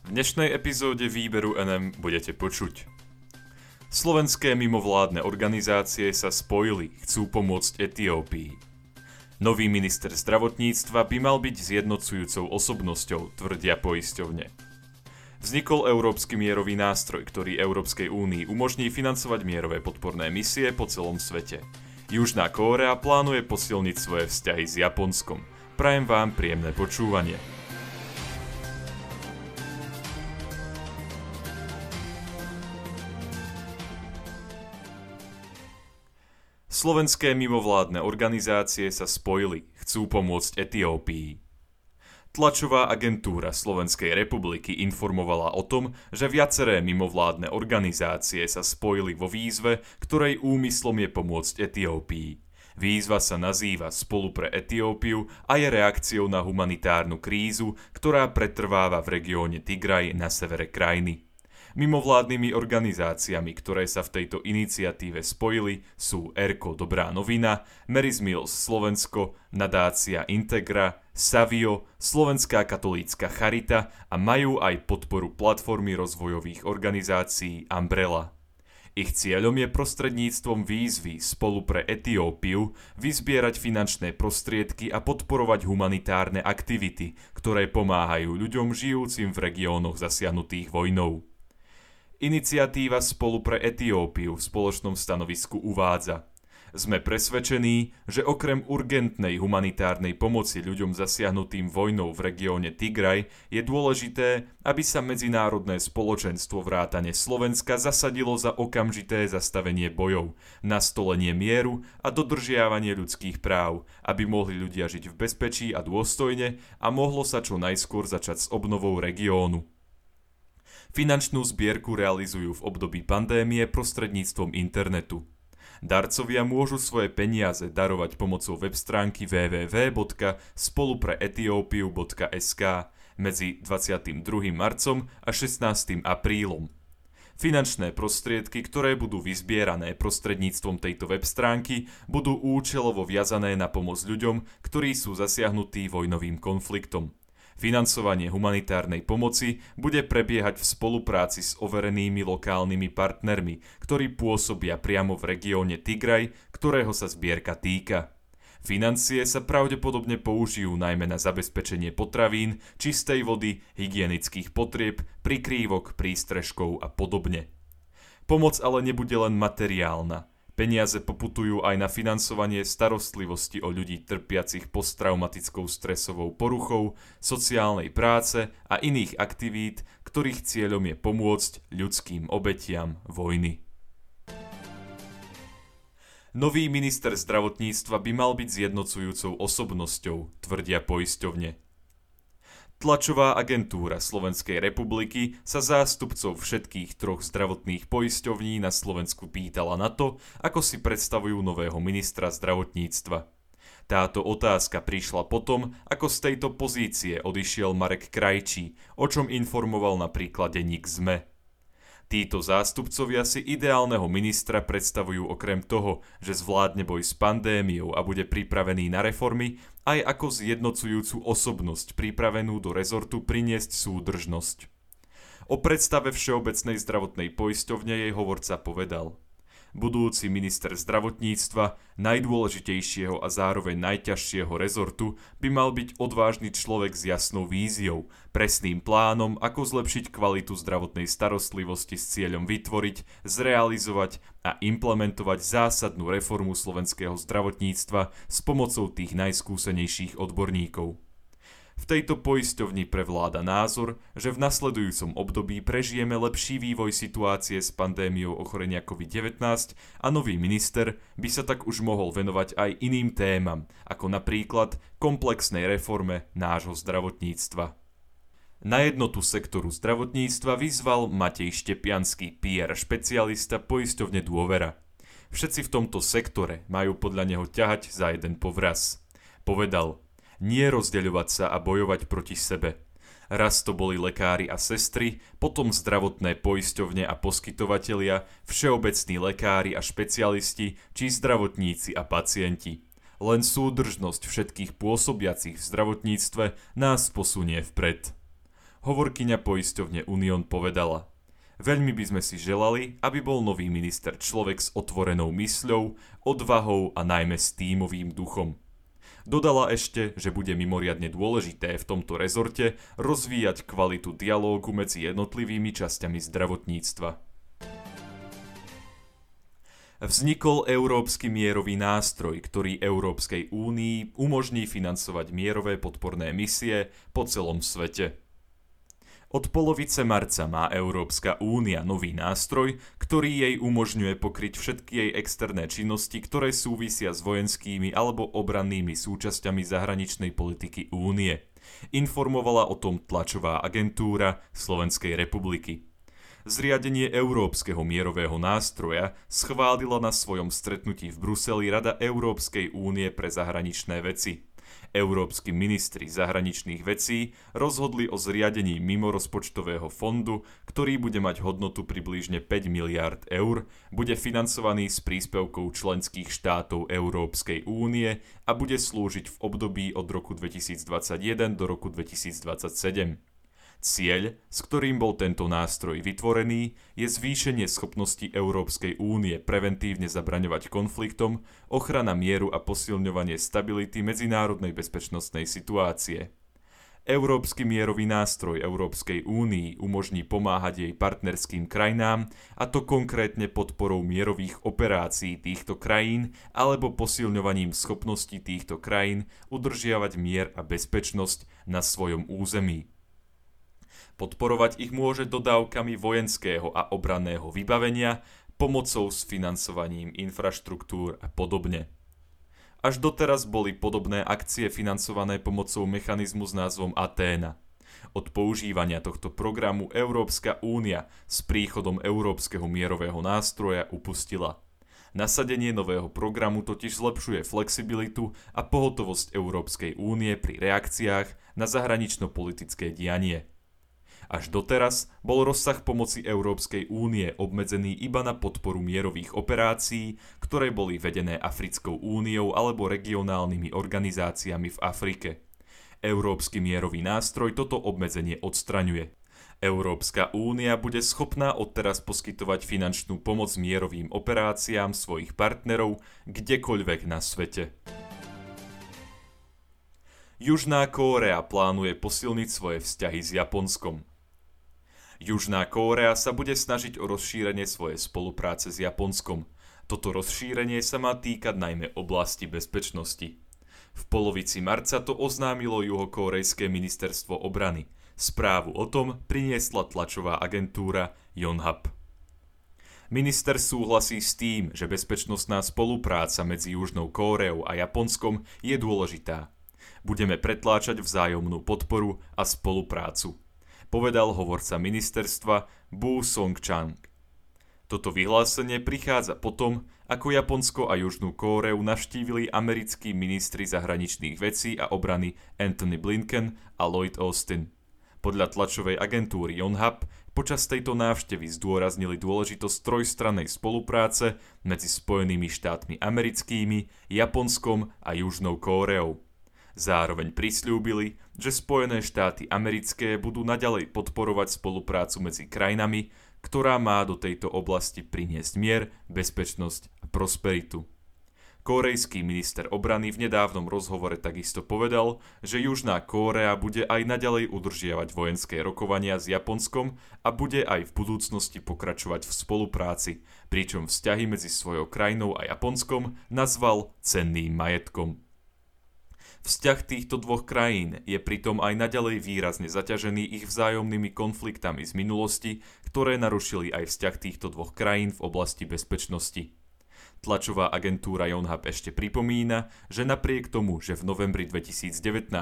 V dnešnej epizóde výberu NM budete počuť. Slovenské mimovládne organizácie sa spojili, chcú pomôcť Etiópii. Nový minister zdravotníctva by mal byť zjednocujúcou osobnosťou, tvrdia poisťovne. Vznikol Európsky mierový nástroj, ktorý Európskej únii umožní financovať mierové podporné misie po celom svete. Južná Kórea plánuje posilniť svoje vzťahy s Japonskom. Prajem vám príjemné počúvanie. Slovenské mimovládne organizácie sa spojili, chcú pomôcť Etiópii. Tlačová agentúra Slovenskej republiky informovala o tom, že viaceré mimovládne organizácie sa spojili vo výzve, ktorej úmyslom je pomôcť Etiópii. Výzva sa nazýva Spolu pre Etiópiu a je reakciou na humanitárnu krízu, ktorá pretrváva v regióne Tigraj na severe krajiny. Mimovládnymi organizáciami, ktoré sa v tejto iniciatíve spojili, sú ERKO Dobrá novina, Marys Mills Slovensko, Nadácia Integra, Savio, Slovenská katolícka Charita a majú aj podporu platformy rozvojových organizácií Umbrella. Ich cieľom je prostredníctvom výzvy spolu pre Etiópiu vyzbierať finančné prostriedky a podporovať humanitárne aktivity, ktoré pomáhajú ľuďom žijúcim v regiónoch zasiahnutých vojnou. Iniciatíva Spolu pre Etiópiu v spoločnom stanovisku uvádza Sme presvedčení, že okrem urgentnej humanitárnej pomoci ľuďom zasiahnutým vojnou v regióne Tigraj je dôležité, aby sa medzinárodné spoločenstvo vrátane Slovenska zasadilo za okamžité zastavenie bojov, nastolenie mieru a dodržiavanie ľudských práv, aby mohli ľudia žiť v bezpečí a dôstojne a mohlo sa čo najskôr začať s obnovou regiónu. Finančnú zbierku realizujú v období pandémie prostredníctvom internetu. Darcovia môžu svoje peniaze darovať pomocou web stránky www.spolupreetiopiu.sk medzi 22. marcom a 16. aprílom. Finančné prostriedky, ktoré budú vyzbierané prostredníctvom tejto web stránky, budú účelovo viazané na pomoc ľuďom, ktorí sú zasiahnutí vojnovým konfliktom. Financovanie humanitárnej pomoci bude prebiehať v spolupráci s overenými lokálnymi partnermi, ktorí pôsobia priamo v regióne Tigraj, ktorého sa zbierka týka. Financie sa pravdepodobne použijú najmä na zabezpečenie potravín, čistej vody, hygienických potrieb, prikrývok, prístrežkov a podobne. Pomoc ale nebude len materiálna. Peniaze poputujú aj na financovanie starostlivosti o ľudí trpiacich posttraumatickou stresovou poruchou, sociálnej práce a iných aktivít, ktorých cieľom je pomôcť ľudským obetiam vojny. Nový minister zdravotníctva by mal byť zjednocujúcou osobnosťou, tvrdia poisťovne. Tlačová agentúra Slovenskej republiky sa zástupcov všetkých troch zdravotných poisťovní na Slovensku pýtala na to, ako si predstavujú nového ministra zdravotníctva. Táto otázka prišla potom, ako z tejto pozície odišiel Marek Krajčí, o čom informoval napríklad denník ZME. Títo zástupcovia si ideálneho ministra predstavujú okrem toho, že zvládne boj s pandémiou a bude pripravený na reformy, aj ako zjednocujúcu osobnosť pripravenú do rezortu priniesť súdržnosť. O predstave Všeobecnej zdravotnej poisťovne jej hovorca povedal – budúci minister zdravotníctva, najdôležitejšieho a zároveň najťažšieho rezortu, by mal byť odvážny človek s jasnou víziou, presným plánom, ako zlepšiť kvalitu zdravotnej starostlivosti s cieľom vytvoriť, zrealizovať a implementovať zásadnú reformu slovenského zdravotníctva s pomocou tých najskúsenejších odborníkov. V tejto poisťovni prevláda názor, že v nasledujúcom období prežijeme lepší vývoj situácie s pandémiou ochorenia COVID-19 a nový minister by sa tak už mohol venovať aj iným témam, ako napríklad komplexnej reforme nášho zdravotníctva. Na jednotu sektoru zdravotníctva vyzval Matej Štepianský, PR špecialista poisťovne Dôvera. Všetci v tomto sektore majú podľa neho ťahať za jeden povraz. Povedal, nie rozdeľovať sa a bojovať proti sebe. Raz to boli lekári a sestry, potom zdravotné poisťovne a poskytovatelia, všeobecní lekári a špecialisti, či zdravotníci a pacienti. Len súdržnosť všetkých pôsobiacich v zdravotníctve nás posunie vpred. hovorkyňa poisťovne Unión povedala – Veľmi by sme si želali, aby bol nový minister človek s otvorenou mysľou, odvahou a najmä s tímovým duchom. Dodala ešte, že bude mimoriadne dôležité v tomto rezorte rozvíjať kvalitu dialógu medzi jednotlivými časťami zdravotníctva. Vznikol Európsky mierový nástroj, ktorý Európskej únii umožní financovať mierové podporné misie po celom svete. Od polovice marca má Európska únia nový nástroj, ktorý jej umožňuje pokryť všetky jej externé činnosti, ktoré súvisia s vojenskými alebo obrannými súčasťami zahraničnej politiky únie. Informovala o tom tlačová agentúra Slovenskej republiky. Zriadenie Európskeho mierového nástroja schválila na svojom stretnutí v Bruseli Rada Európskej únie pre zahraničné veci. Európsky ministri zahraničných vecí rozhodli o zriadení mimorozpočtového fondu, ktorý bude mať hodnotu približne 5 miliard eur, bude financovaný z príspevkov členských štátov Európskej únie a bude slúžiť v období od roku 2021 do roku 2027. Cieľ, s ktorým bol tento nástroj vytvorený, je zvýšenie schopnosti Európskej únie preventívne zabraňovať konfliktom, ochrana mieru a posilňovanie stability medzinárodnej bezpečnostnej situácie. Európsky mierový nástroj Európskej únii umožní pomáhať jej partnerským krajinám, a to konkrétne podporou mierových operácií týchto krajín alebo posilňovaním schopností týchto krajín udržiavať mier a bezpečnosť na svojom území. Podporovať ich môže dodávkami vojenského a obranného vybavenia, pomocou s financovaním infraštruktúr a podobne. Až doteraz boli podobné akcie financované pomocou mechanizmu s názvom Aténa. Od používania tohto programu Európska únia s príchodom Európskeho mierového nástroja upustila. Nasadenie nového programu totiž zlepšuje flexibilitu a pohotovosť Európskej únie pri reakciách na zahranično-politické dianie. Až doteraz bol rozsah pomoci Európskej únie obmedzený iba na podporu mierových operácií, ktoré boli vedené Africkou úniou alebo regionálnymi organizáciami v Afrike. Európsky mierový nástroj toto obmedzenie odstraňuje. Európska únia bude schopná odteraz poskytovať finančnú pomoc mierovým operáciám svojich partnerov kdekoľvek na svete. Južná Kórea plánuje posilniť svoje vzťahy s Japonskom. Južná Kórea sa bude snažiť o rozšírenie svojej spolupráce s Japonskom. Toto rozšírenie sa má týkať najmä oblasti bezpečnosti. V polovici marca to oznámilo juhokórejské ministerstvo obrany. Správu o tom priniesla tlačová agentúra Yonhap. Minister súhlasí s tým, že bezpečnostná spolupráca medzi Južnou Kóreou a Japonskom je dôležitá. Budeme pretláčať vzájomnú podporu a spoluprácu povedal hovorca ministerstva Bu Song-chang. Toto vyhlásenie prichádza potom, ako Japonsko a Južnú Kóreu navštívili americkí ministri zahraničných vecí a obrany Anthony Blinken a Lloyd Austin. Podľa tlačovej agentúry Yonhap počas tejto návštevy zdôraznili dôležitosť trojstrannej spolupráce medzi Spojenými štátmi americkými, Japonskom a Južnou Kóreou. Zároveň prislúbili, že Spojené štáty americké budú naďalej podporovať spoluprácu medzi krajinami, ktorá má do tejto oblasti priniesť mier, bezpečnosť a prosperitu. Kórejský minister obrany v nedávnom rozhovore takisto povedal, že Južná Kórea bude aj naďalej udržiavať vojenské rokovania s Japonskom a bude aj v budúcnosti pokračovať v spolupráci, pričom vzťahy medzi svojou krajinou a Japonskom nazval cenným majetkom. Vzťah týchto dvoch krajín je pritom aj naďalej výrazne zaťažený ich vzájomnými konfliktami z minulosti, ktoré narušili aj vzťah týchto dvoch krajín v oblasti bezpečnosti. Tlačová agentúra Yonhap ešte pripomína, že napriek tomu, že v novembri 2019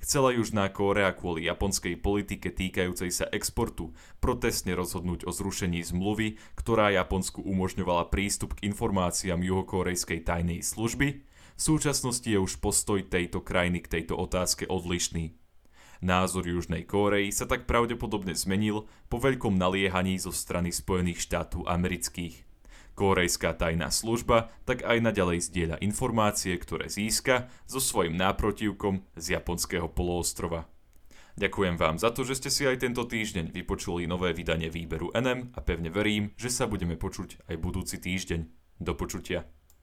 chcela Južná Kórea kvôli japonskej politike týkajúcej sa exportu protestne rozhodnúť o zrušení zmluvy, ktorá Japonsku umožňovala prístup k informáciám juhokórejskej tajnej služby, v súčasnosti je už postoj tejto krajiny k tejto otázke odlišný. Názor Južnej Kórei sa tak pravdepodobne zmenil po veľkom naliehaní zo strany Spojených štátov amerických. Kórejská tajná služba tak aj naďalej zdieľa informácie, ktoré získa so svojim náprotivkom z japonského poloostrova. Ďakujem vám za to, že ste si aj tento týždeň vypočuli nové vydanie výberu NM a pevne verím, že sa budeme počuť aj budúci týždeň. Do počutia.